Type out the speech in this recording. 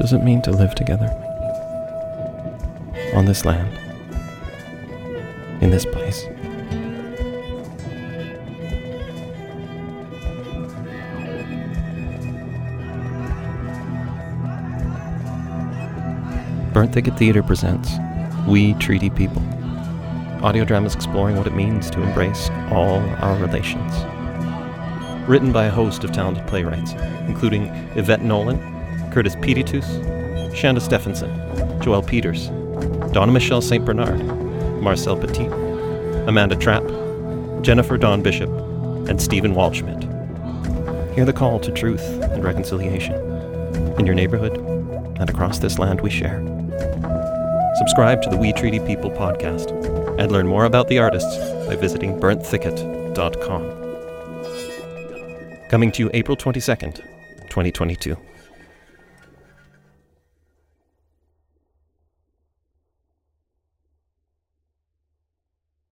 does it mean to live together? On this land? In this place? Burnt Thicket Theater presents We Treaty People. Audio dramas exploring what it means to embrace all our relations. Written by a host of talented playwrights, including Yvette Nolan, Curtis Peeteetuce, Shanda Stephenson, Joel Peters, Donna Michelle St. Bernard, Marcel Petit, Amanda Trapp, Jennifer Dawn Bishop, and Stephen Waldschmidt. Hear the call to truth and reconciliation in your neighborhood and across this land we share. Subscribe to the We Treaty People podcast and learn more about the artists by visiting burntthicket.com. Coming to you April 22nd, 2022.